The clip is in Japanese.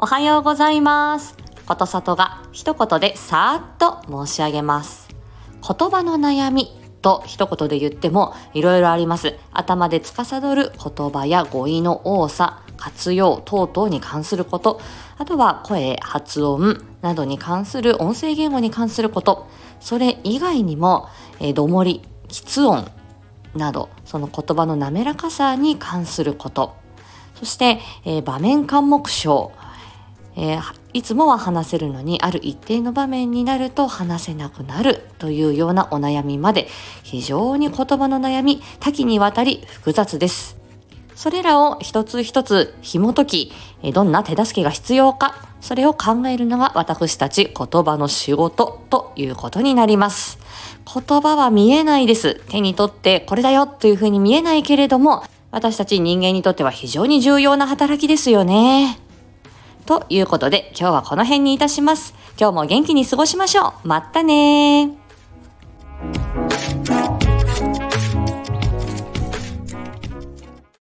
おはようございます。ことさとが一言でさーっと申し上げます。言葉の悩みと一言で言ってもいろいろあります。頭で司る言葉や語彙の多さ、活用等々に関すること、あとは声、発音などに関する音声言語に関すること、それ以外にも、えー、どもり、喫音など、その言葉の滑らかさに関すること、そして、えー場面感目症、えーいつもは話せるのにある一定の場面になると話せなくなるというようなお悩みまで非常に言葉の悩み多岐にわたり複雑です。それらを一つ一つ紐解き、えどんな手助けが必要か、それを考えるのが私たち言葉の仕事ということになります。言葉は見えないです。手に取ってこれだよというふうに見えないけれども、私たち人間にとっては非常に重要な働きですよね。ということで今日はこの辺にいたします。今日も元気に過ごしましょう。まったねー。